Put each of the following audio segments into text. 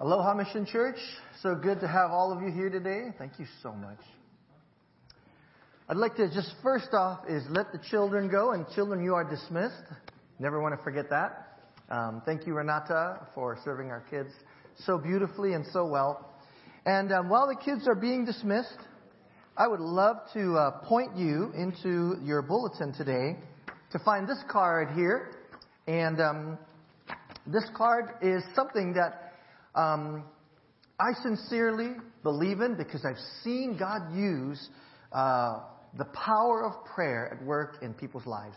Aloha Mission Church. So good to have all of you here today. Thank you so much. I'd like to just first off is let the children go, and children, you are dismissed. Never want to forget that. Um, thank you, Renata, for serving our kids so beautifully and so well. And um, while the kids are being dismissed, I would love to uh, point you into your bulletin today to find this card here. And um, this card is something that um, I sincerely believe in because I've seen God use uh, the power of prayer at work in people's lives.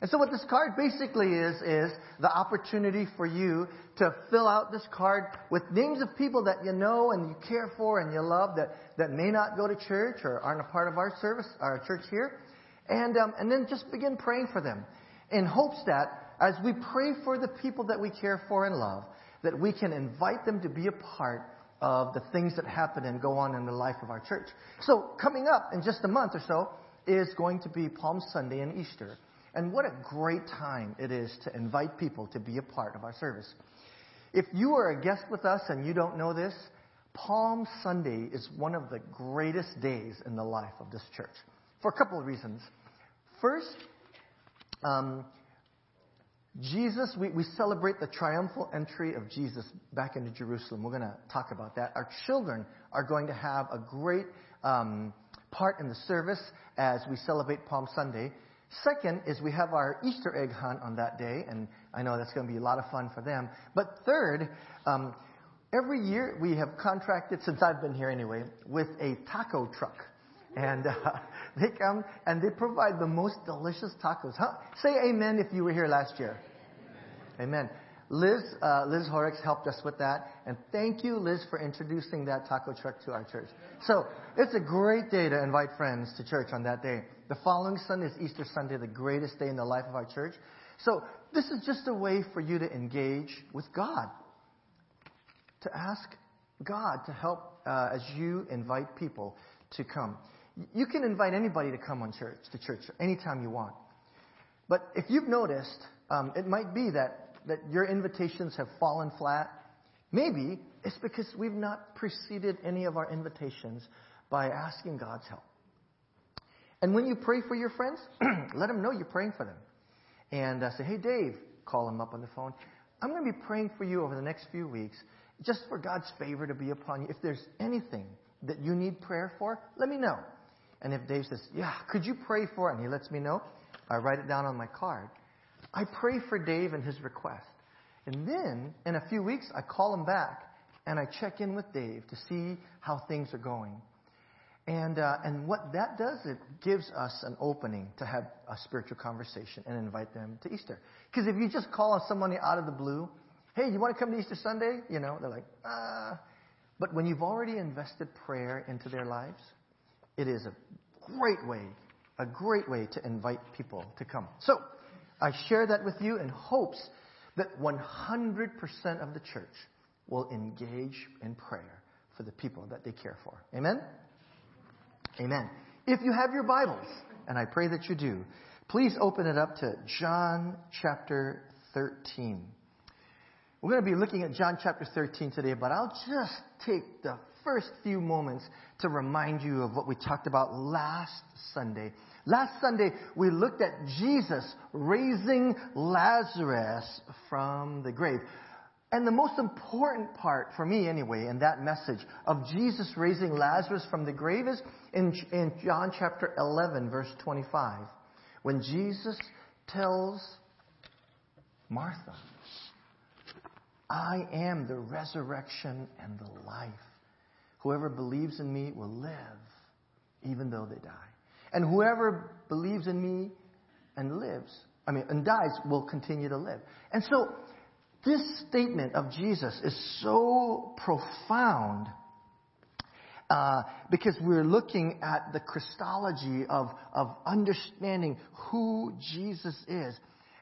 And so what this card basically is, is the opportunity for you to fill out this card with names of people that you know and you care for and you love that, that may not go to church or aren't a part of our service, our church here. And, um, and then just begin praying for them in hopes that as we pray for the people that we care for and love, that we can invite them to be a part of the things that happen and go on in the life of our church. So, coming up in just a month or so is going to be Palm Sunday and Easter. And what a great time it is to invite people to be a part of our service. If you are a guest with us and you don't know this, Palm Sunday is one of the greatest days in the life of this church for a couple of reasons. First, um, Jesus, we, we celebrate the triumphal entry of Jesus back into Jerusalem. We're going to talk about that. Our children are going to have a great um, part in the service as we celebrate Palm Sunday. Second is we have our Easter egg hunt on that day, and I know that's going to be a lot of fun for them. But third, um, every year we have contracted, since I've been here anyway, with a taco truck. And uh, they come and they provide the most delicious tacos. Huh? Say amen if you were here last year. Amen. Liz, uh, Liz Horrocks helped us with that. And thank you, Liz, for introducing that taco truck to our church. So it's a great day to invite friends to church on that day. The following Sunday is Easter Sunday, the greatest day in the life of our church. So this is just a way for you to engage with God, to ask God to help uh, as you invite people to come. You can invite anybody to come on church to church anytime you want. But if you've noticed, um, it might be that that your invitations have fallen flat? Maybe it's because we've not preceded any of our invitations by asking God's help. And when you pray for your friends, let them know you're praying for them. And uh, say, hey, Dave, call him up on the phone. I'm going to be praying for you over the next few weeks, just for God's favor to be upon you. If there's anything that you need prayer for, let me know. And if Dave says, yeah, could you pray for it? And he lets me know, I write it down on my card. I pray for Dave and his request. And then, in a few weeks, I call him back and I check in with Dave to see how things are going. And, uh, and what that does, it gives us an opening to have a spiritual conversation and invite them to Easter. Because if you just call somebody out of the blue, hey, you want to come to Easter Sunday? You know, they're like, ah. But when you've already invested prayer into their lives, it is a great way, a great way to invite people to come. So, I share that with you in hopes that 100% of the church will engage in prayer for the people that they care for. Amen? Amen. If you have your Bibles, and I pray that you do, please open it up to John chapter 13. We're going to be looking at John chapter 13 today, but I'll just take the first few moments to remind you of what we talked about last Sunday Last Sunday, we looked at Jesus raising Lazarus from the grave. And the most important part, for me anyway, in that message of Jesus raising Lazarus from the grave is in, in John chapter 11, verse 25, when Jesus tells Martha, I am the resurrection and the life. Whoever believes in me will live even though they die. And whoever believes in me and lives, I mean, and dies, will continue to live. And so, this statement of Jesus is so profound uh, because we're looking at the Christology of, of understanding who Jesus is.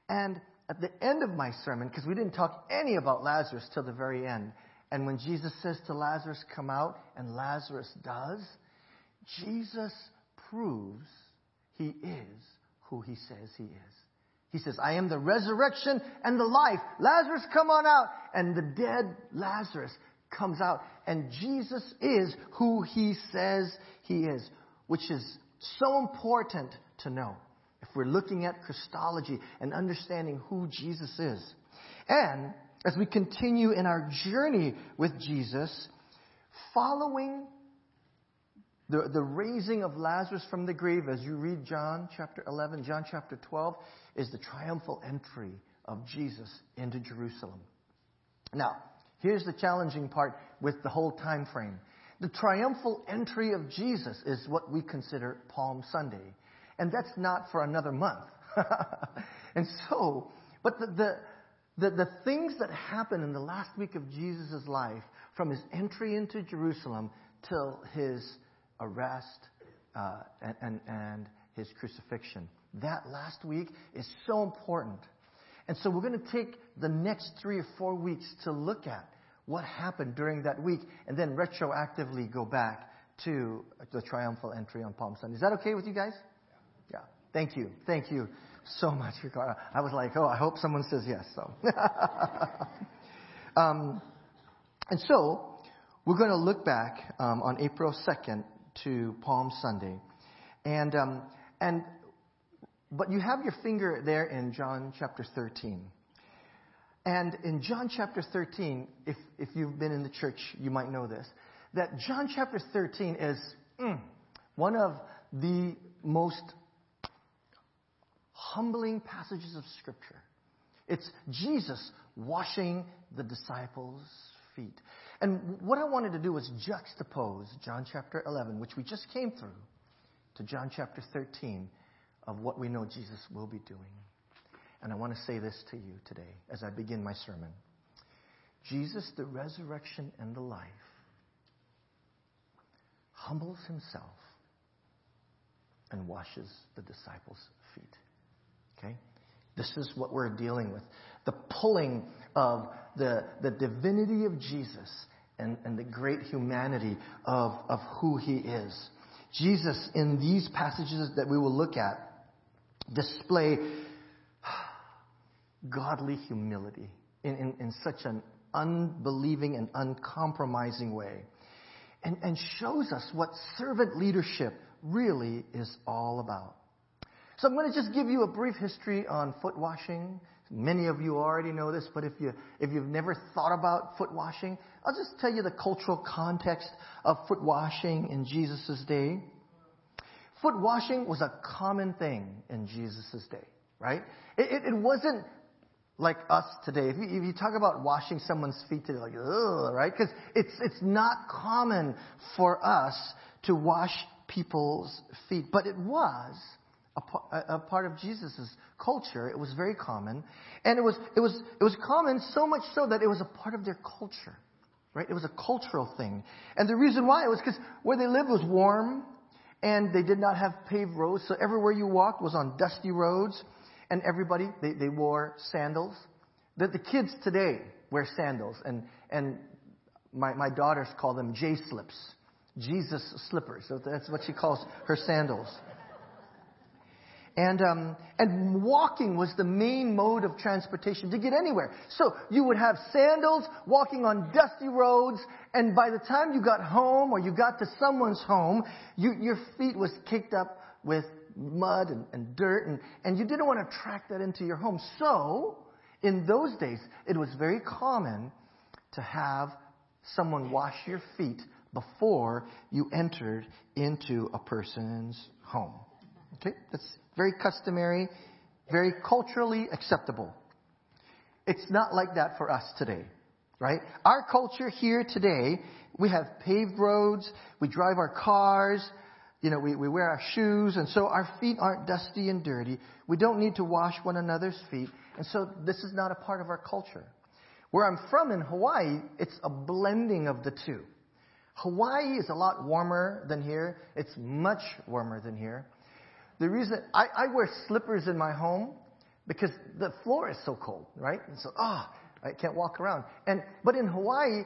And at the end of my sermon, because we didn't talk any about Lazarus till the very end, and when Jesus says to Lazarus, Come out, and Lazarus does, Jesus proves he is who he says he is. He says, I am the resurrection and the life. Lazarus, come on out. And the dead Lazarus comes out. And Jesus is who he says he is, which is so important to know if we're looking at Christology and understanding who Jesus is. And as we continue in our journey with Jesus, following the, the raising of Lazarus from the grave, as you read John chapter 11, John chapter 12, is the triumphal entry of Jesus into Jerusalem. Now, here's the challenging part with the whole time frame. The triumphal entry of Jesus is what we consider Palm Sunday. And that's not for another month. and so, but the, the, the, the things that happen in the last week of Jesus' life, from his entry into Jerusalem till his arrest uh, and, and, and his crucifixion, that last week is so important. And so we're going to take the next three or four weeks to look at what happened during that week and then retroactively go back to the triumphal entry on Palm Sunday. Is that okay with you guys? Yeah. Thank you. Thank you so much, Ricardo. I was like, oh, I hope someone says yes. So, um, and so we're going to look back um, on April 2nd to Palm Sunday, and um, and but you have your finger there in John chapter 13. And in John chapter 13, if, if you've been in the church, you might know this, that John chapter 13 is mm, one of the most humbling passages of Scripture. It's Jesus washing the disciples' feet. And what I wanted to do was juxtapose John chapter 11, which we just came through, to John chapter 13 of what we know Jesus will be doing. And I want to say this to you today as I begin my sermon Jesus, the resurrection and the life, humbles himself and washes the disciples' feet. Okay? This is what we're dealing with. The pulling of the, the divinity of Jesus and, and the great humanity of, of who he is. Jesus, in these passages that we will look at, display godly humility in, in, in such an unbelieving and uncompromising way. And, and shows us what servant leadership really is all about. So I'm going to just give you a brief history on foot washing. Many of you already know this, but if you if you've never thought about foot washing, I'll just tell you the cultural context of foot washing in Jesus' day. Foot washing was a common thing in Jesus' day, right? It, it, it wasn't like us today. If you, if you, talk about washing someone's feet today, like, ugh, right? Because it's, it's not common for us to wash people's feet. But it was a, part of Jesus' culture. It was very common. And it was, it, was, it was common so much so that it was a part of their culture, right? It was a cultural thing. And the reason why it was because where they lived was warm and they did not have paved roads. So everywhere you walked was on dusty roads, and everybody they, they wore sandals. The, the kids today wear sandals, and and my my daughters call them J slips, Jesus slippers. So that's what she calls her sandals. And, um, and walking was the main mode of transportation to get anywhere. So you would have sandals walking on dusty roads, and by the time you got home or you got to someone's home, you, your feet was kicked up with mud and, and dirt, and, and you didn't want to track that into your home. So, in those days, it was very common to have someone wash your feet before you entered into a person's home. Okay? That's very customary, very culturally acceptable. It's not like that for us today, right? Our culture here today, we have paved roads, we drive our cars, you know, we, we wear our shoes, and so our feet aren't dusty and dirty. We don't need to wash one another's feet, and so this is not a part of our culture. Where I'm from in Hawaii, it's a blending of the two. Hawaii is a lot warmer than here. It's much warmer than here. The reason I, I wear slippers in my home because the floor is so cold, right? And so, ah, oh, I can't walk around. And but in Hawaii,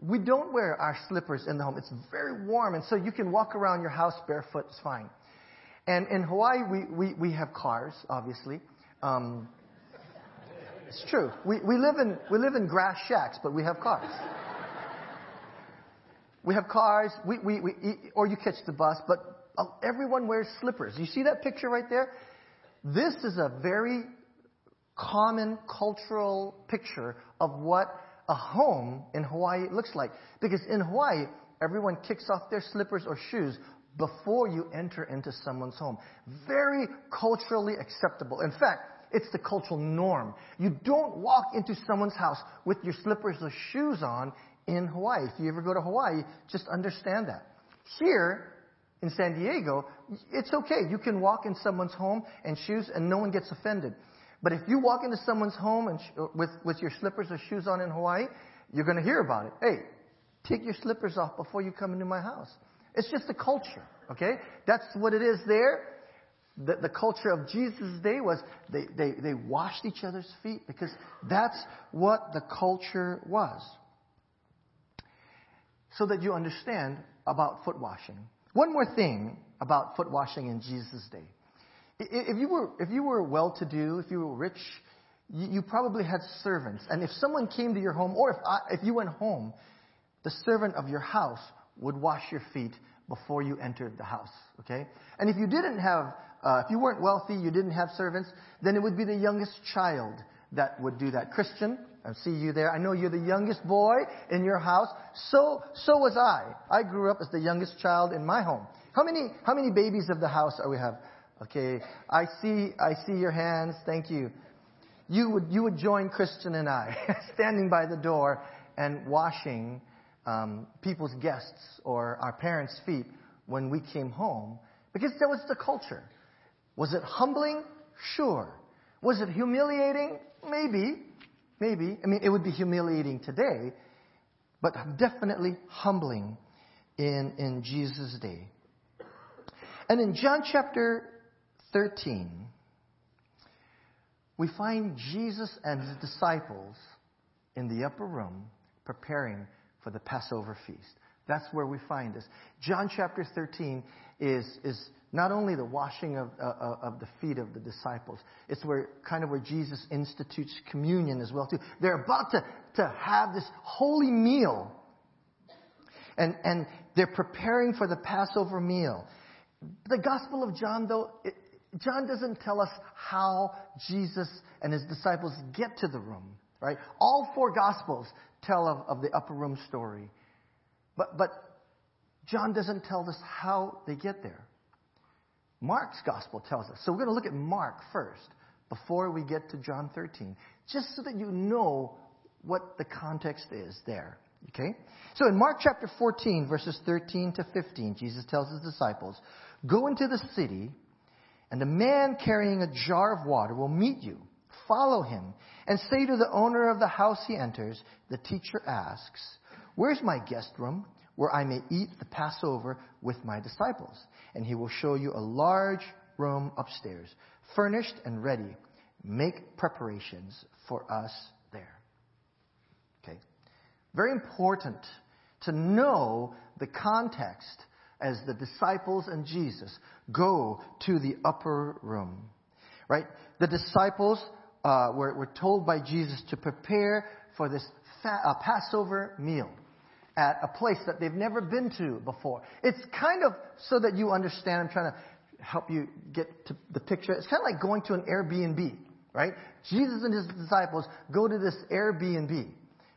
we don't wear our slippers in the home. It's very warm, and so you can walk around your house barefoot. It's fine. And in Hawaii, we, we, we have cars, obviously. Um, it's true. We, we, live in, we live in grass shacks, but we have cars. we have cars, we, we, we eat, or you catch the bus, but Oh, everyone wears slippers. You see that picture right there? This is a very common cultural picture of what a home in Hawaii looks like. Because in Hawaii, everyone kicks off their slippers or shoes before you enter into someone's home. Very culturally acceptable. In fact, it's the cultural norm. You don't walk into someone's house with your slippers or shoes on in Hawaii. If you ever go to Hawaii, just understand that. Here in San Diego, it's okay. You can walk in someone's home and shoes and no one gets offended. But if you walk into someone's home and sh- with, with your slippers or shoes on in Hawaii, you're going to hear about it. Hey, take your slippers off before you come into my house. It's just a culture, okay? That's what it is there. The, the culture of Jesus' day was they, they, they washed each other's feet because that's what the culture was. So that you understand about foot washing. One more thing about foot washing in Jesus' day. If you were, if you were well-to-do, if you were rich, you, you, probably had servants. And if someone came to your home, or if, I, if you went home, the servant of your house would wash your feet before you entered the house. Okay? And if you didn't have, uh, if you weren't wealthy, you didn't have servants, then it would be the youngest child that would do that. Christian, I see you there. I know you're the youngest boy in your house. So, so was I. I grew up as the youngest child in my home. How many, how many babies of the house are we have? Okay, I see, I see your hands. Thank you. You would, you would join Christian and I standing by the door and washing um, people's guests or our parents' feet when we came home because that was the culture. Was it humbling? Sure. Was it humiliating? Maybe. Maybe. I mean, it would be humiliating today, but definitely humbling in, in Jesus' day. And in John chapter 13, we find Jesus and his disciples in the upper room preparing for the Passover feast. That's where we find this. John chapter 13 is, is not only the washing of, uh, of the feet of the disciples, it's where kind of where Jesus institutes communion as well too. They're about to, to have this holy meal. And, and they're preparing for the Passover meal. The Gospel of John, though, it, John doesn't tell us how Jesus and his disciples get to the room, right? All four Gospels tell of, of the upper room story. But, but John doesn't tell us how they get there. Mark's Gospel tells us. So we're going to look at Mark first before we get to John 13, just so that you know what the context is there. Okay? So in Mark chapter 14, verses 13 to 15, Jesus tells his disciples, Go into the city and a man carrying a jar of water will meet you. Follow him and say to the owner of the house he enters, the teacher asks, Where's my guest room where I may eat the Passover with my disciples? And he will show you a large room upstairs, furnished and ready. Make preparations for us there. Okay. Very important to know the context as the disciples and Jesus go to the upper room. Right? The disciples uh, were, were told by Jesus to prepare for this fa- uh, Passover meal at a place that they've never been to before. It's kind of so that you understand. I'm trying to help you get to the picture. It's kind of like going to an Airbnb, right? Jesus and his disciples go to this Airbnb,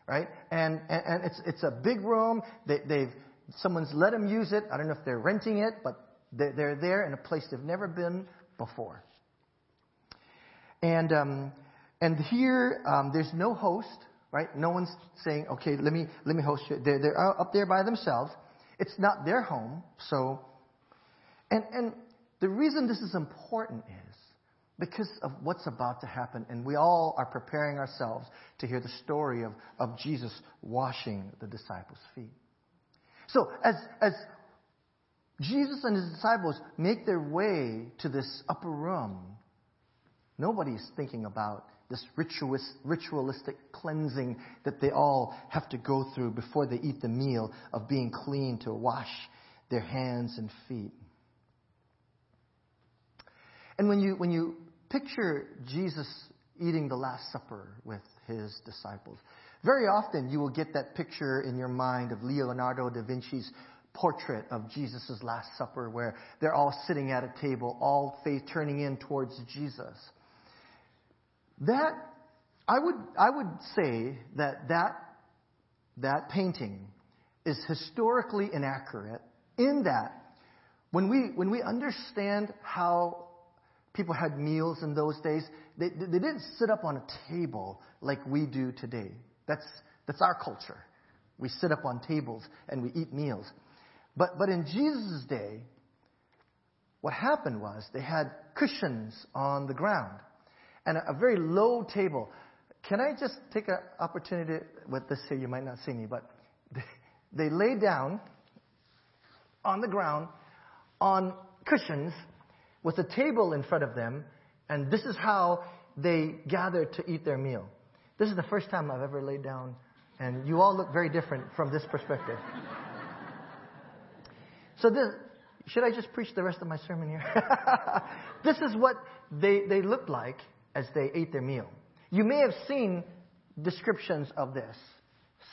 right? And, and, and it's, it's a big room. They, they've, someone's let them use it. I don't know if they're renting it, but they're, they're there in a place they've never been before. And, um, and here, um, there's no host, right? No one's saying, okay, let me, let me host you. They're, they're up there by themselves. It's not their home, so, and, and the reason this is important is because of what's about to happen, and we all are preparing ourselves to hear the story of, of Jesus washing the disciples' feet. So, as, as Jesus and his disciples make their way to this upper room, nobody's thinking about this ritualistic cleansing that they all have to go through before they eat the meal of being clean to wash their hands and feet. And when you, when you picture Jesus eating the Last Supper with his disciples, Very often you will get that picture in your mind of Leonardo da Vinci's portrait of Jesus' Last Supper where they're all sitting at a table, all face turning in towards Jesus. That, I would, I would say that that, that painting is historically inaccurate in that when we, when we understand how people had meals in those days, they, they didn't sit up on a table like we do today. That's, that's our culture. We sit up on tables and we eat meals. But, but in Jesus' day, what happened was they had cushions on the ground and a, a very low table. Can I just take an opportunity with this here? You might not see me, but they, they lay down on the ground on cushions with a table in front of them, and this is how they gathered to eat their meal. This is the first time I've ever laid down, and you all look very different from this perspective. so this, should I just preach the rest of my sermon here? this is what they, they looked like as they ate their meal. You may have seen descriptions of this.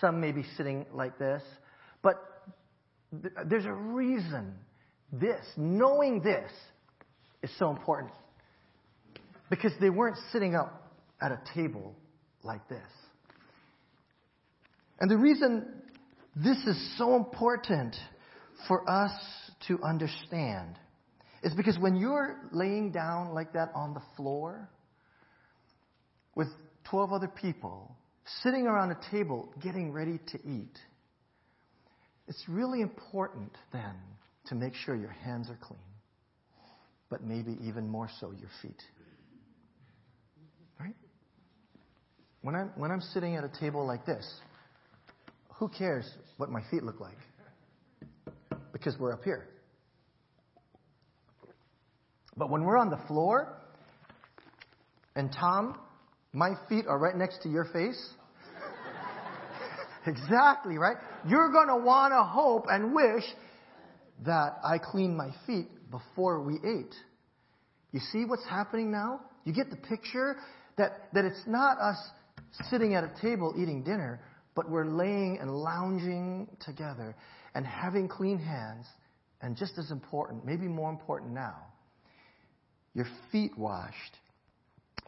Some may be sitting like this, but th- there's a reason this, knowing this, is so important. Because they weren't sitting up at a table like this. And the reason this is so important for us to understand is because when you're laying down like that on the floor with 12 other people sitting around a table getting ready to eat, it's really important then to make sure your hands are clean, but maybe even more so your feet. Right? When I'm, when I'm sitting at a table like this, who cares what my feet look like? Because we're up here. But when we're on the floor, and Tom, my feet are right next to your face. exactly, right? You're going to want to hope and wish that I cleaned my feet before we ate. You see what's happening now? You get the picture that, that it's not us sitting at a table eating dinner, but we're laying and lounging together and having clean hands. And just as important, maybe more important now, your feet washed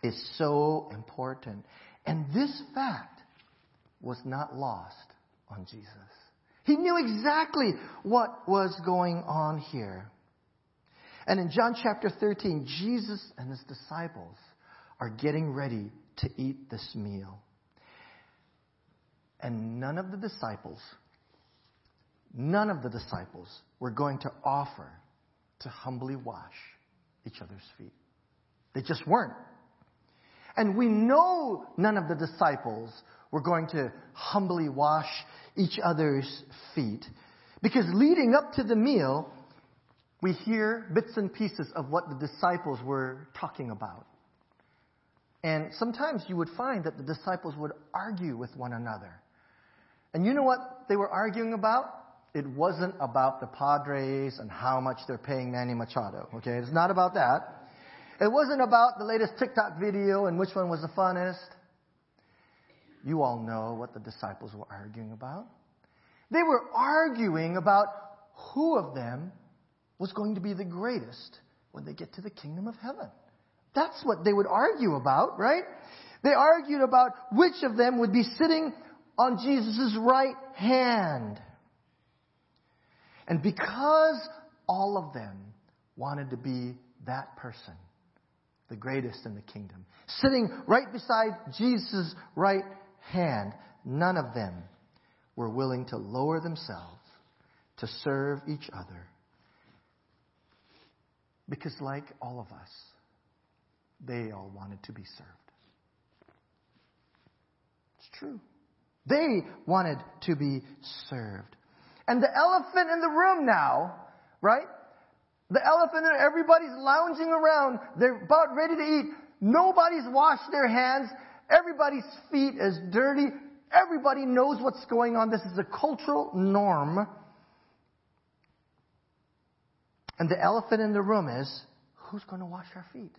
is so important. And this fact was not lost on Jesus. He knew exactly what was going on here. And in John chapter 13, Jesus and his disciples are getting ready to eat this meal. And none of the disciples, none of the disciples were going to offer to humbly wash each other's feet. They just weren't. And we know none of the disciples were going to humbly wash each other's feet. Because leading up to the meal, we hear bits and pieces of what the disciples were talking about. And sometimes you would find that the disciples would argue with one another. And you know what they were arguing about? It wasn't about the Padres and how much they're paying Manny Machado. Okay, it's not about that. It wasn't about the latest TikTok video and which one was the funnest. You all know what the disciples were arguing about. They were arguing about who of them was going to be the greatest when they get to the kingdom of heaven. That's what they would argue about, right? They argued about which of them would be sitting on Jesus' right hand. And because all of them wanted to be that person, the greatest in the kingdom, sitting right beside Jesus' right hand, none of them were willing to lower themselves to serve each other. Because, like all of us, they all wanted to be served. It's true. They wanted to be served. And the elephant in the room now, right? The elephant in everybody's lounging around. They're about ready to eat. Nobody's washed their hands. Everybody's feet is dirty. Everybody knows what's going on. This is a cultural norm. And the elephant in the room is who's going to wash our feet?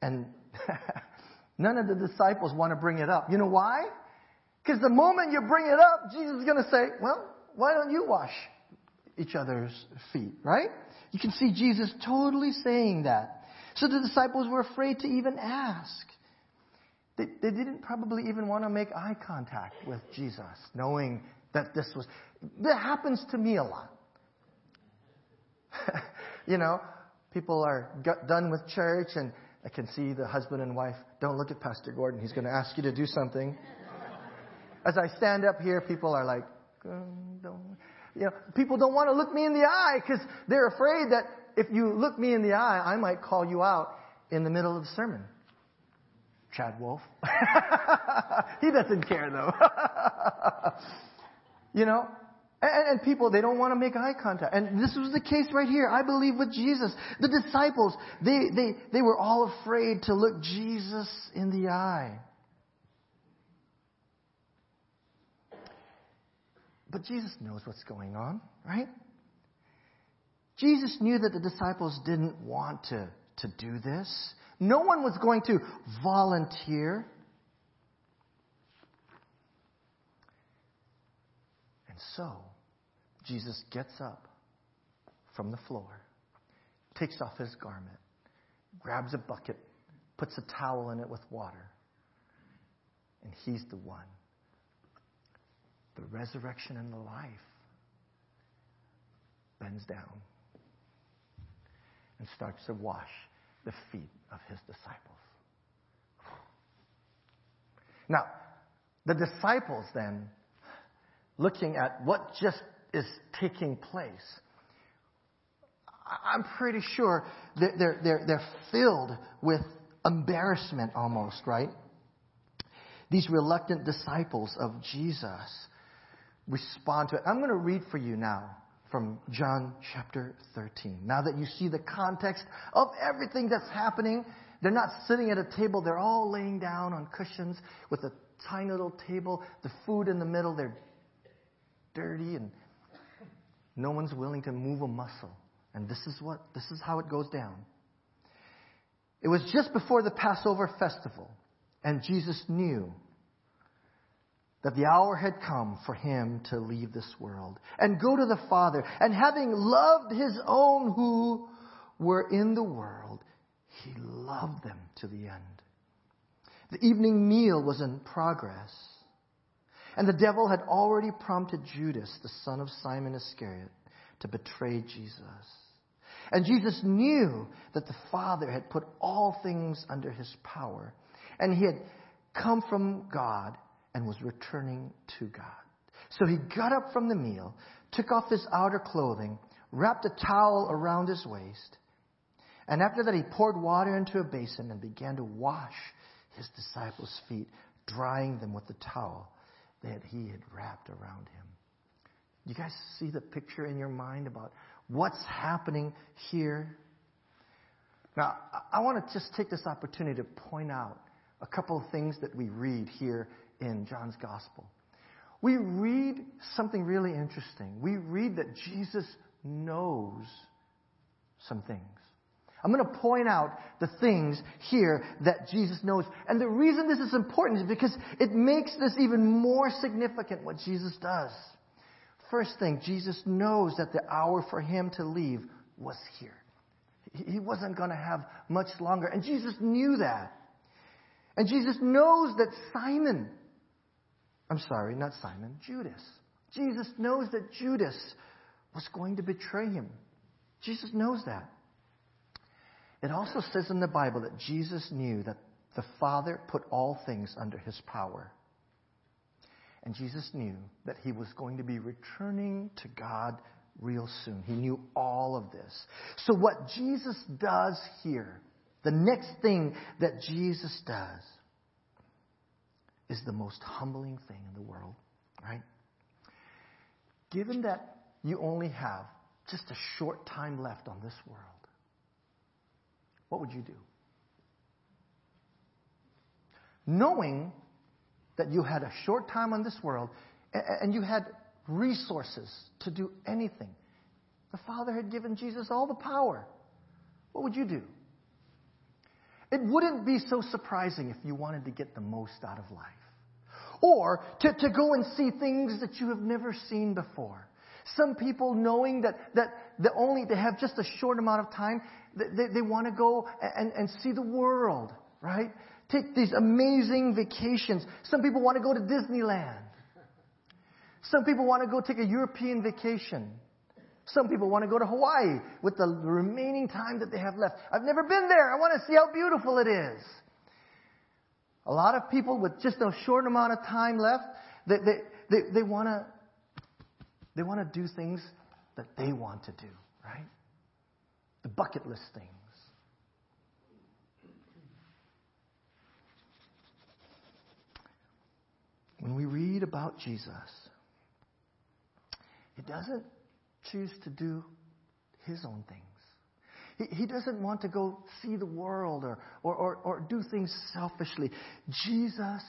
And None of the disciples want to bring it up. You know why? Because the moment you bring it up, Jesus is going to say, well, why don't you wash each other's feet, right? You can see Jesus totally saying that. So the disciples were afraid to even ask. They, they didn't probably even want to make eye contact with Jesus, knowing that this was. That happens to me a lot. you know, people are done with church and I can see the husband and wife, don't look at Pastor Gordon. He's going to ask you to do something. As I stand up here, people are like, don't. You know, people don't want to look me in the eye because they're afraid that if you look me in the eye, I might call you out in the middle of the sermon. Chad Wolf. he doesn't care though. you know, and, and, people, they don't want to make eye contact. And this was the case right here. I believe with Jesus. The disciples, they, they, they were all afraid to look Jesus in the eye. But Jesus knows what's going on, right? Jesus knew that the disciples didn't want to, to do this. No one was going to volunteer. And so, Jesus gets up from the floor, takes off his garment, grabs a bucket, puts a towel in it with water, and he's the one. The resurrection and the life bends down and starts to wash the feet of his disciples. Now, the disciples then, looking at what just is taking place, I'm pretty sure they're, they're, they're filled with embarrassment almost, right? These reluctant disciples of Jesus respond to it. I'm going to read for you now from John chapter 13. Now that you see the context of everything that's happening, they're not sitting at a table, they're all laying down on cushions with a tiny little table, the food in the middle, they're dirty and no one's willing to move a muscle. And this is what this is how it goes down. It was just before the Passover festival, and Jesus knew that the hour had come for him to leave this world and go to the Father. And having loved his own who were in the world, he loved them to the end. The evening meal was in progress. And the devil had already prompted Judas, the son of Simon Iscariot, to betray Jesus. And Jesus knew that the Father had put all things under his power, and he had come from God and was returning to God. So he got up from the meal, took off his outer clothing, wrapped a towel around his waist, and after that he poured water into a basin and began to wash his disciples' feet, drying them with the towel that he had wrapped around him. You guys see the picture in your mind about what's happening here? Now, I want to just take this opportunity to point out a couple of things that we read here in John's Gospel. We read something really interesting. We read that Jesus knows some things. I'm going to point out the things here that Jesus knows. And the reason this is important is because it makes this even more significant what Jesus does. First thing, Jesus knows that the hour for him to leave was here. He wasn't going to have much longer. And Jesus knew that. And Jesus knows that Simon I'm sorry, not Simon, Judas. Jesus knows that Judas was going to betray him. Jesus knows that. It also says in the Bible that Jesus knew that the Father put all things under his power. And Jesus knew that he was going to be returning to God real soon. He knew all of this. So, what Jesus does here, the next thing that Jesus does, is the most humbling thing in the world, right? Given that you only have just a short time left on this world, what would you do? Knowing that you had a short time on this world and you had resources to do anything, the Father had given Jesus all the power. What would you do? it wouldn't be so surprising if you wanted to get the most out of life. Or to, to go and see things that you have never seen before. Some people knowing that, that the only, they have just a short amount of time, they, they want to go and, and see the world, right? Take these amazing vacations. Some people want to go to Disneyland. Some people want to go take a European vacation. Some people want to go to Hawaii with the remaining time that they have left. I've never been there. I want to see how beautiful it is. A lot of people with just a short amount of time left, they, they, they, they want to they want to do things that they want to do, right? The bucket list things. When we read about Jesus, he doesn't choose to do his own things. He, he doesn't want to go see the world or, or, or, or do things selfishly. Jesus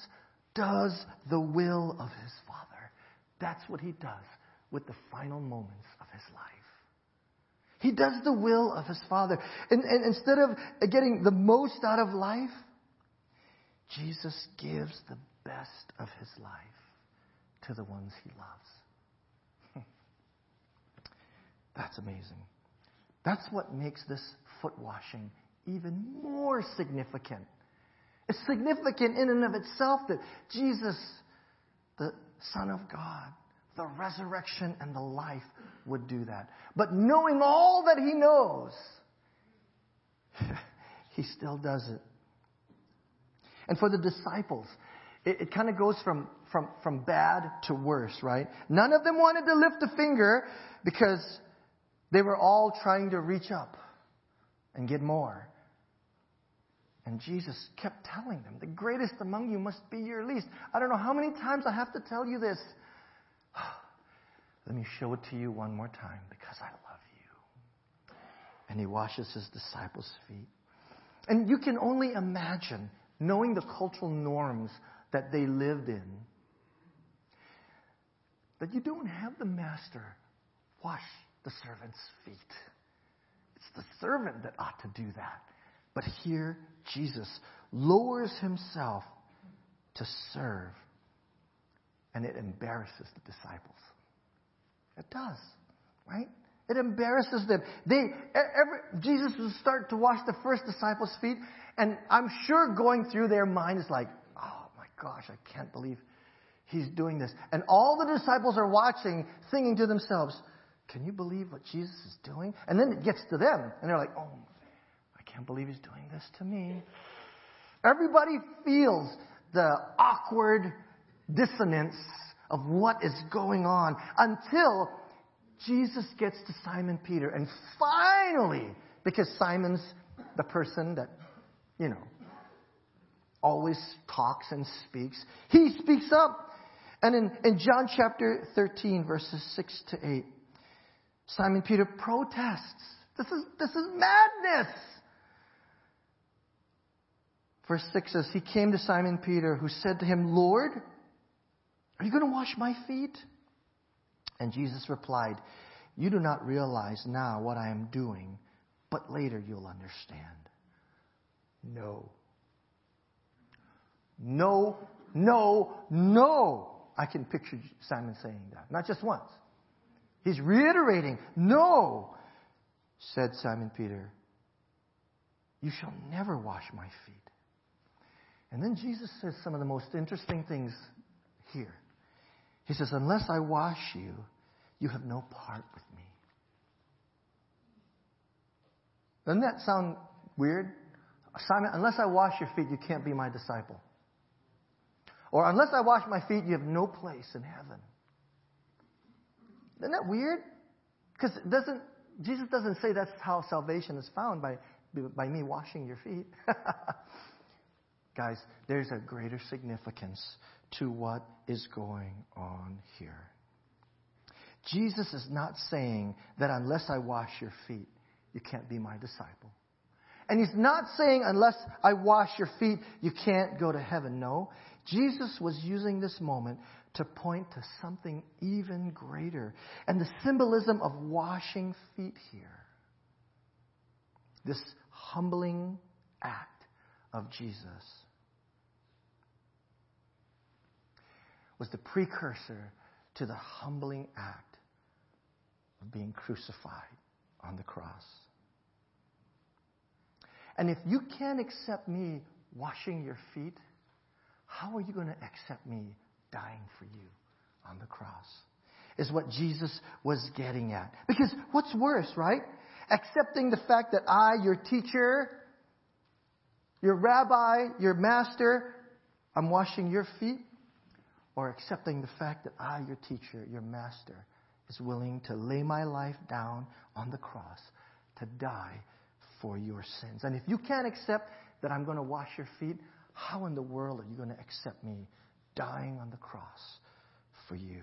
does the will of his Father. That's what he does with the final moments of his life. He does the will of his Father. And, and instead of getting the most out of life, Jesus gives the best of his life to the ones he loves. That's amazing. That's what makes this foot washing even more significant. It's significant in and of itself that Jesus, the Son of God, the resurrection and the life would do that. But knowing all that he knows, he still does it. And for the disciples, it, it kind of goes from, from, from bad to worse, right? None of them wanted to lift a finger because they were all trying to reach up and get more. And Jesus kept telling them, the greatest among you must be your least. I don't know how many times I have to tell you this. Let me show it to you one more time because I love you. And he washes his disciples' feet. And you can only imagine, knowing the cultural norms that they lived in, that you don't have the master wash the servant's feet. It's the servant that ought to do that. But here, Jesus lowers himself to serve, and it embarrasses the disciples. It does, right? It embarrasses them. They, every, Jesus would start to wash the first disciples' feet, and I'm sure going through their mind is like, oh my gosh, I can't believe he's doing this. And all the disciples are watching, thinking to themselves, can you believe what Jesus is doing? And then it gets to them, and they're like, oh, I can't believe he's doing this to me. Everybody feels the awkward dissonance of what is going on until Jesus gets to Simon Peter. And finally, because Simon's the person that, you know, always talks and speaks, he speaks up. And in, in John chapter 13, verses 6 to 8, Simon Peter protests. This is, this is madness. Verse 6 says, He came to Simon Peter, who said to him, Lord, are you going to wash my feet? And Jesus replied, You do not realize now what I am doing, but later you'll understand. No. No, no, no. I can picture Simon saying that. Not just once. He's reiterating, No, said Simon Peter. You shall never wash my feet. And then Jesus says some of the most interesting things here. He says, Unless I wash you, you have no part with me. Doesn't that sound weird? Simon, unless I wash your feet, you can't be my disciple. Or unless I wash my feet, you have no place in heaven. Isn't that weird? Because doesn't Jesus doesn't say that's how salvation is found by by me washing your feet. Guys, there's a greater significance to what is going on here. Jesus is not saying that unless I wash your feet, you can't be my disciple. And he's not saying unless I wash your feet, you can't go to heaven. No. Jesus was using this moment to point to something even greater. And the symbolism of washing feet here, this humbling act of Jesus was the precursor to the humbling act of being crucified on the cross. And if you can't accept me washing your feet, how are you going to accept me dying for you on the cross? Is what Jesus was getting at. Because what's worse, right? Accepting the fact that I, your teacher, your rabbi, your master, I'm washing your feet, or accepting the fact that I, your teacher, your master, is willing to lay my life down on the cross to die for your sins. And if you can't accept that I'm going to wash your feet, how in the world are you going to accept me dying on the cross for you?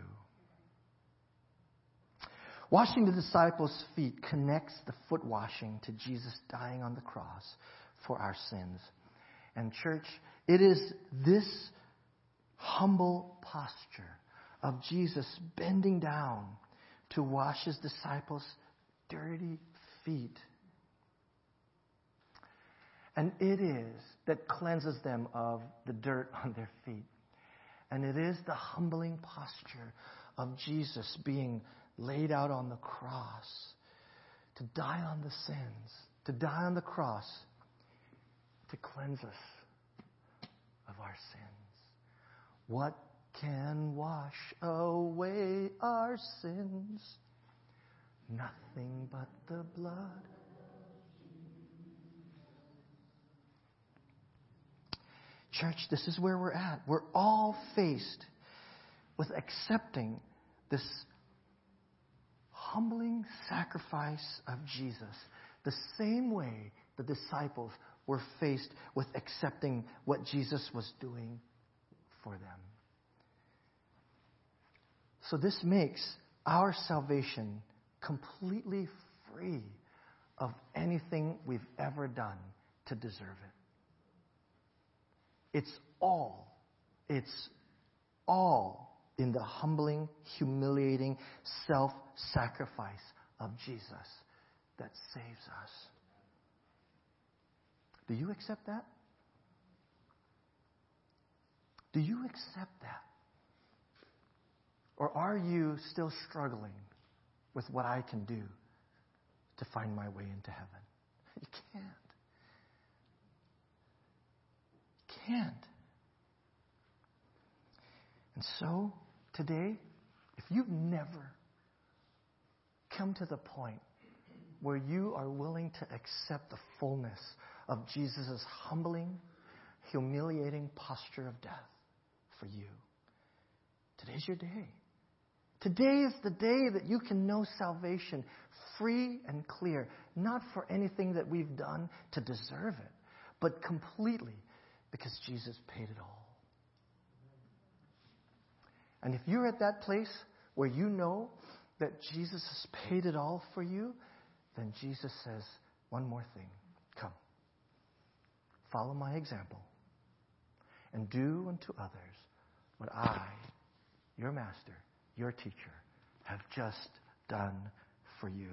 Washing the disciples' feet connects the foot washing to Jesus dying on the cross for our sins. And, church, it is this humble posture of Jesus bending down to wash his disciples' dirty feet. And it is that cleanses them of the dirt on their feet. And it is the humbling posture of Jesus being laid out on the cross to die on the sins, to die on the cross to cleanse us of our sins. What can wash away our sins? Nothing but the blood. Church, this is where we're at. We're all faced with accepting this humbling sacrifice of Jesus the same way the disciples were faced with accepting what Jesus was doing for them. So, this makes our salvation completely free of anything we've ever done to deserve it. It's all, it's all in the humbling, humiliating self sacrifice of Jesus that saves us. Do you accept that? Do you accept that? Or are you still struggling with what I can do to find my way into heaven? You can't. Can't. And so, today, if you've never come to the point where you are willing to accept the fullness of Jesus' humbling, humiliating posture of death for you. Today's your day. Today is the day that you can know salvation free and clear, not for anything that we've done to deserve it, but completely because Jesus paid it all. And if you're at that place where you know that Jesus has paid it all for you, then Jesus says one more thing come, follow my example, and do unto others what I, your master, your teacher, have just done for you.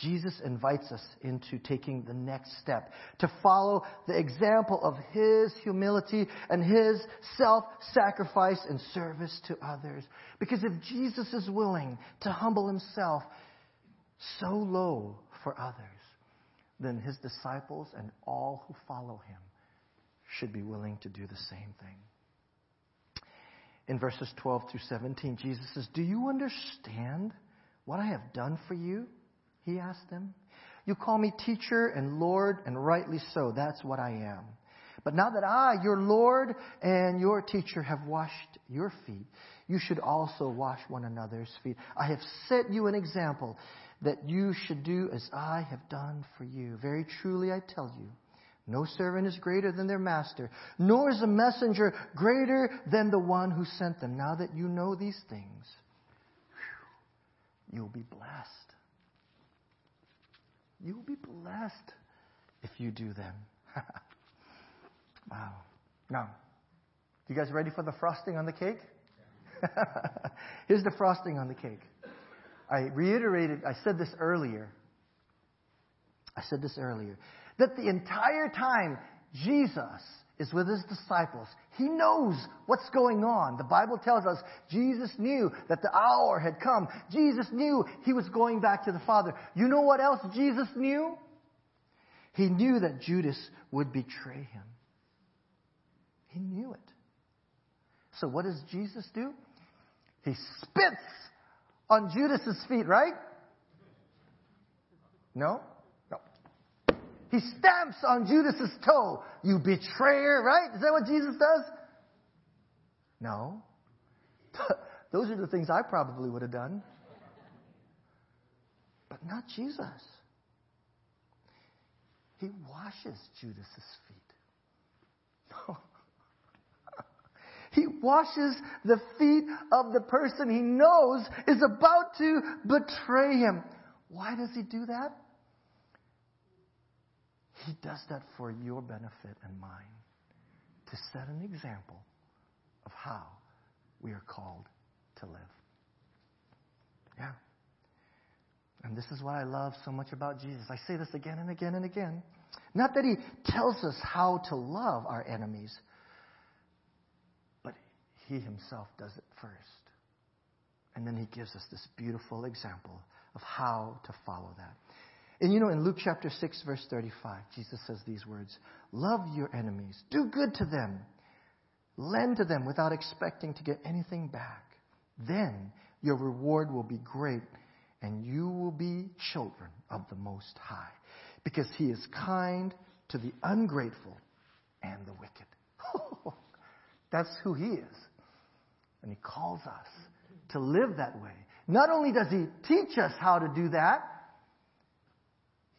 Jesus invites us into taking the next step to follow the example of His humility and His self-sacrifice and service to others. Because if Jesus is willing to humble Himself so low for others, then His disciples and all who follow Him should be willing to do the same thing. In verses 12 through 17, Jesus says, Do you understand what I have done for you? He asked them. You call me teacher and Lord, and rightly so. That's what I am. But now that I, your Lord and your teacher, have washed your feet, you should also wash one another's feet. I have set you an example that you should do as I have done for you. Very truly I tell you, no servant is greater than their master, nor is a messenger greater than the one who sent them. Now that you know these things, you'll be blessed. You will be blessed if you do them. wow. Now, you guys ready for the frosting on the cake? Here's the frosting on the cake. I reiterated, I said this earlier. I said this earlier. That the entire time Jesus is with his disciples. He knows what's going on. The Bible tells us Jesus knew that the hour had come. Jesus knew he was going back to the Father. You know what else Jesus knew? He knew that Judas would betray him. He knew it. So what does Jesus do? He spits on Judas's feet, right? No? He stamps on Judas's toe. You betrayer, right? Is that what Jesus does? No. Those are the things I probably would have done. But not Jesus. He washes Judas's feet. No. He washes the feet of the person he knows is about to betray him. Why does he do that? He does that for your benefit and mine to set an example of how we are called to live. Yeah. And this is what I love so much about Jesus. I say this again and again and again. Not that he tells us how to love our enemies, but he himself does it first. And then he gives us this beautiful example of how to follow that. And you know, in Luke chapter 6, verse 35, Jesus says these words Love your enemies, do good to them, lend to them without expecting to get anything back. Then your reward will be great, and you will be children of the Most High, because He is kind to the ungrateful and the wicked. That's who He is. And He calls us to live that way. Not only does He teach us how to do that,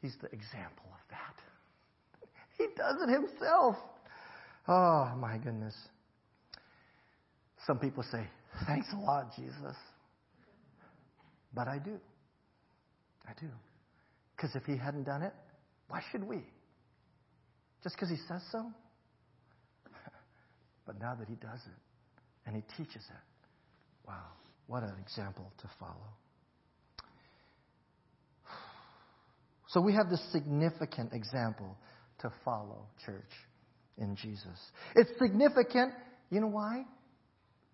He's the example of that. He does it himself. Oh, my goodness. Some people say, Thanks a lot, Jesus. But I do. I do. Because if he hadn't done it, why should we? Just because he says so? but now that he does it and he teaches it, wow, what an example to follow. So we have this significant example to follow, church, in Jesus. It's significant, you know why?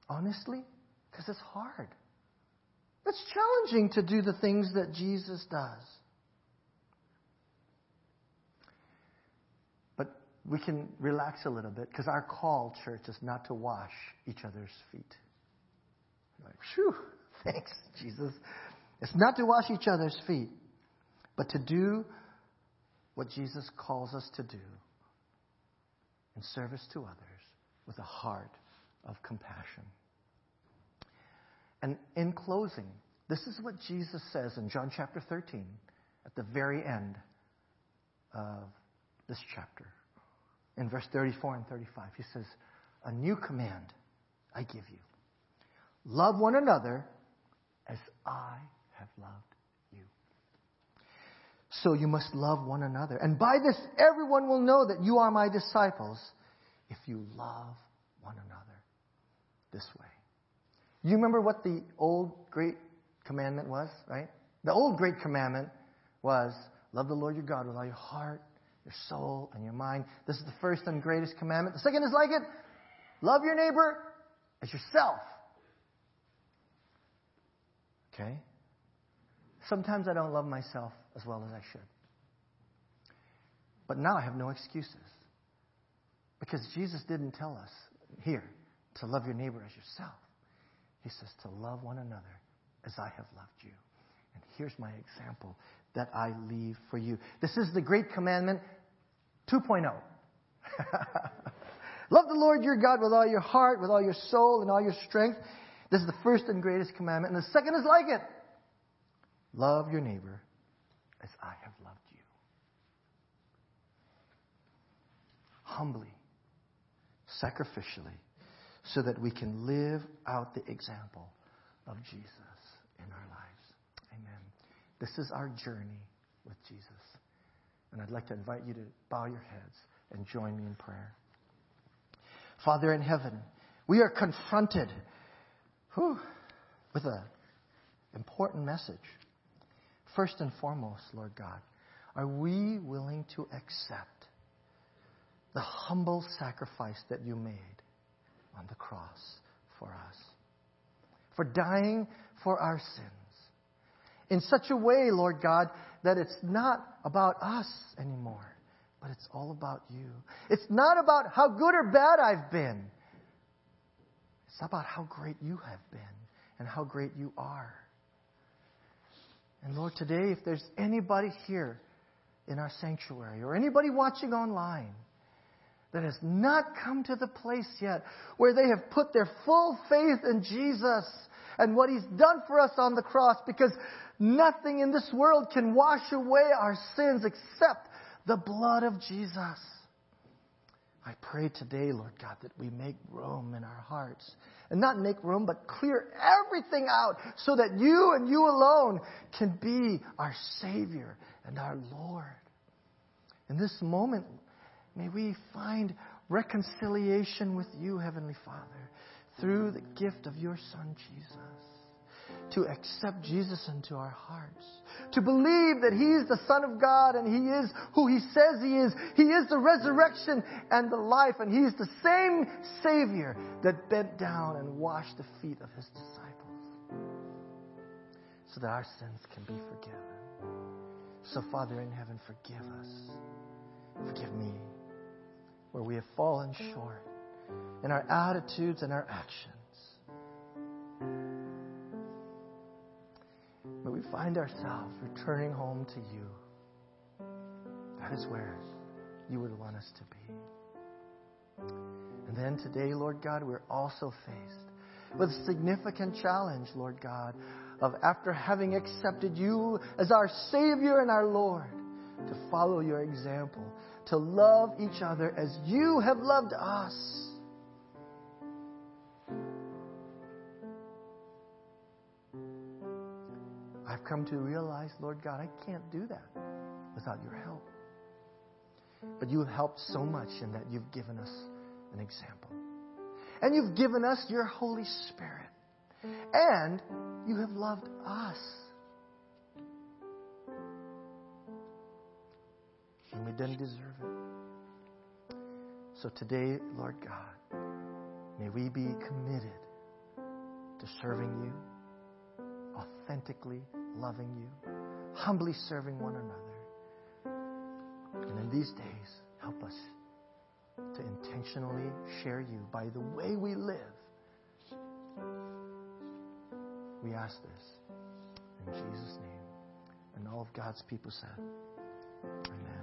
Honestly, because it's hard. It's challenging to do the things that Jesus does. But we can relax a little bit because our call, church, is not to wash each other's feet. Like, phew, thanks, Jesus. It's not to wash each other's feet but to do what Jesus calls us to do in service to others with a heart of compassion. And in closing, this is what Jesus says in John chapter 13 at the very end of this chapter. In verse 34 and 35, he says, A new command I give you love one another as I have loved so you must love one another. And by this, everyone will know that you are my disciples if you love one another this way. You remember what the old great commandment was, right? The old great commandment was love the Lord your God with all your heart, your soul, and your mind. This is the first and greatest commandment. The second is like it love your neighbor as yourself. Okay? Sometimes I don't love myself as well as I should. But now I have no excuses. Because Jesus didn't tell us here to love your neighbor as yourself. He says to love one another as I have loved you. And here's my example that I leave for you. This is the great commandment 2.0. love the Lord your God with all your heart, with all your soul, and all your strength. This is the first and greatest commandment. And the second is like it love your neighbor as I have loved you. Humbly, sacrificially, so that we can live out the example of Jesus in our lives. Amen. This is our journey with Jesus. And I'd like to invite you to bow your heads and join me in prayer. Father in heaven, we are confronted whew, with an important message. First and foremost, Lord God, are we willing to accept the humble sacrifice that you made on the cross for us, for dying for our sins in such a way, Lord God, that it's not about us anymore, but it's all about you. It's not about how good or bad I've been. It's about how great you have been and how great you are. And Lord, today, if there's anybody here in our sanctuary or anybody watching online that has not come to the place yet where they have put their full faith in Jesus and what He's done for us on the cross, because nothing in this world can wash away our sins except the blood of Jesus. I pray today, Lord God, that we make room in our hearts. And not make room, but clear everything out so that you and you alone can be our Savior and our Lord. In this moment, may we find reconciliation with you, Heavenly Father, through the gift of your Son, Jesus to accept Jesus into our hearts, to believe that He is the Son of God and He is who He says He is. He is the resurrection and the life, and He is the same Savior that bent down and washed the feet of His disciples so that our sins can be forgiven. So, Father in heaven, forgive us. Forgive me where we have fallen short in our attitudes and our actions. But we find ourselves returning home to you. That is where you would want us to be. And then today, Lord God, we're also faced with a significant challenge, Lord God, of after having accepted you as our Savior and our Lord, to follow your example, to love each other as you have loved us. Come to realize, Lord God, I can't do that without your help. But you have helped so much in that you've given us an example. And you've given us your Holy Spirit. And you have loved us. And we didn't deserve it. So today, Lord God, may we be committed to serving you authentically loving you, humbly serving one another. And in these days, help us to intentionally share you by the way we live. We ask this in Jesus' name. And all of God's people said, Amen.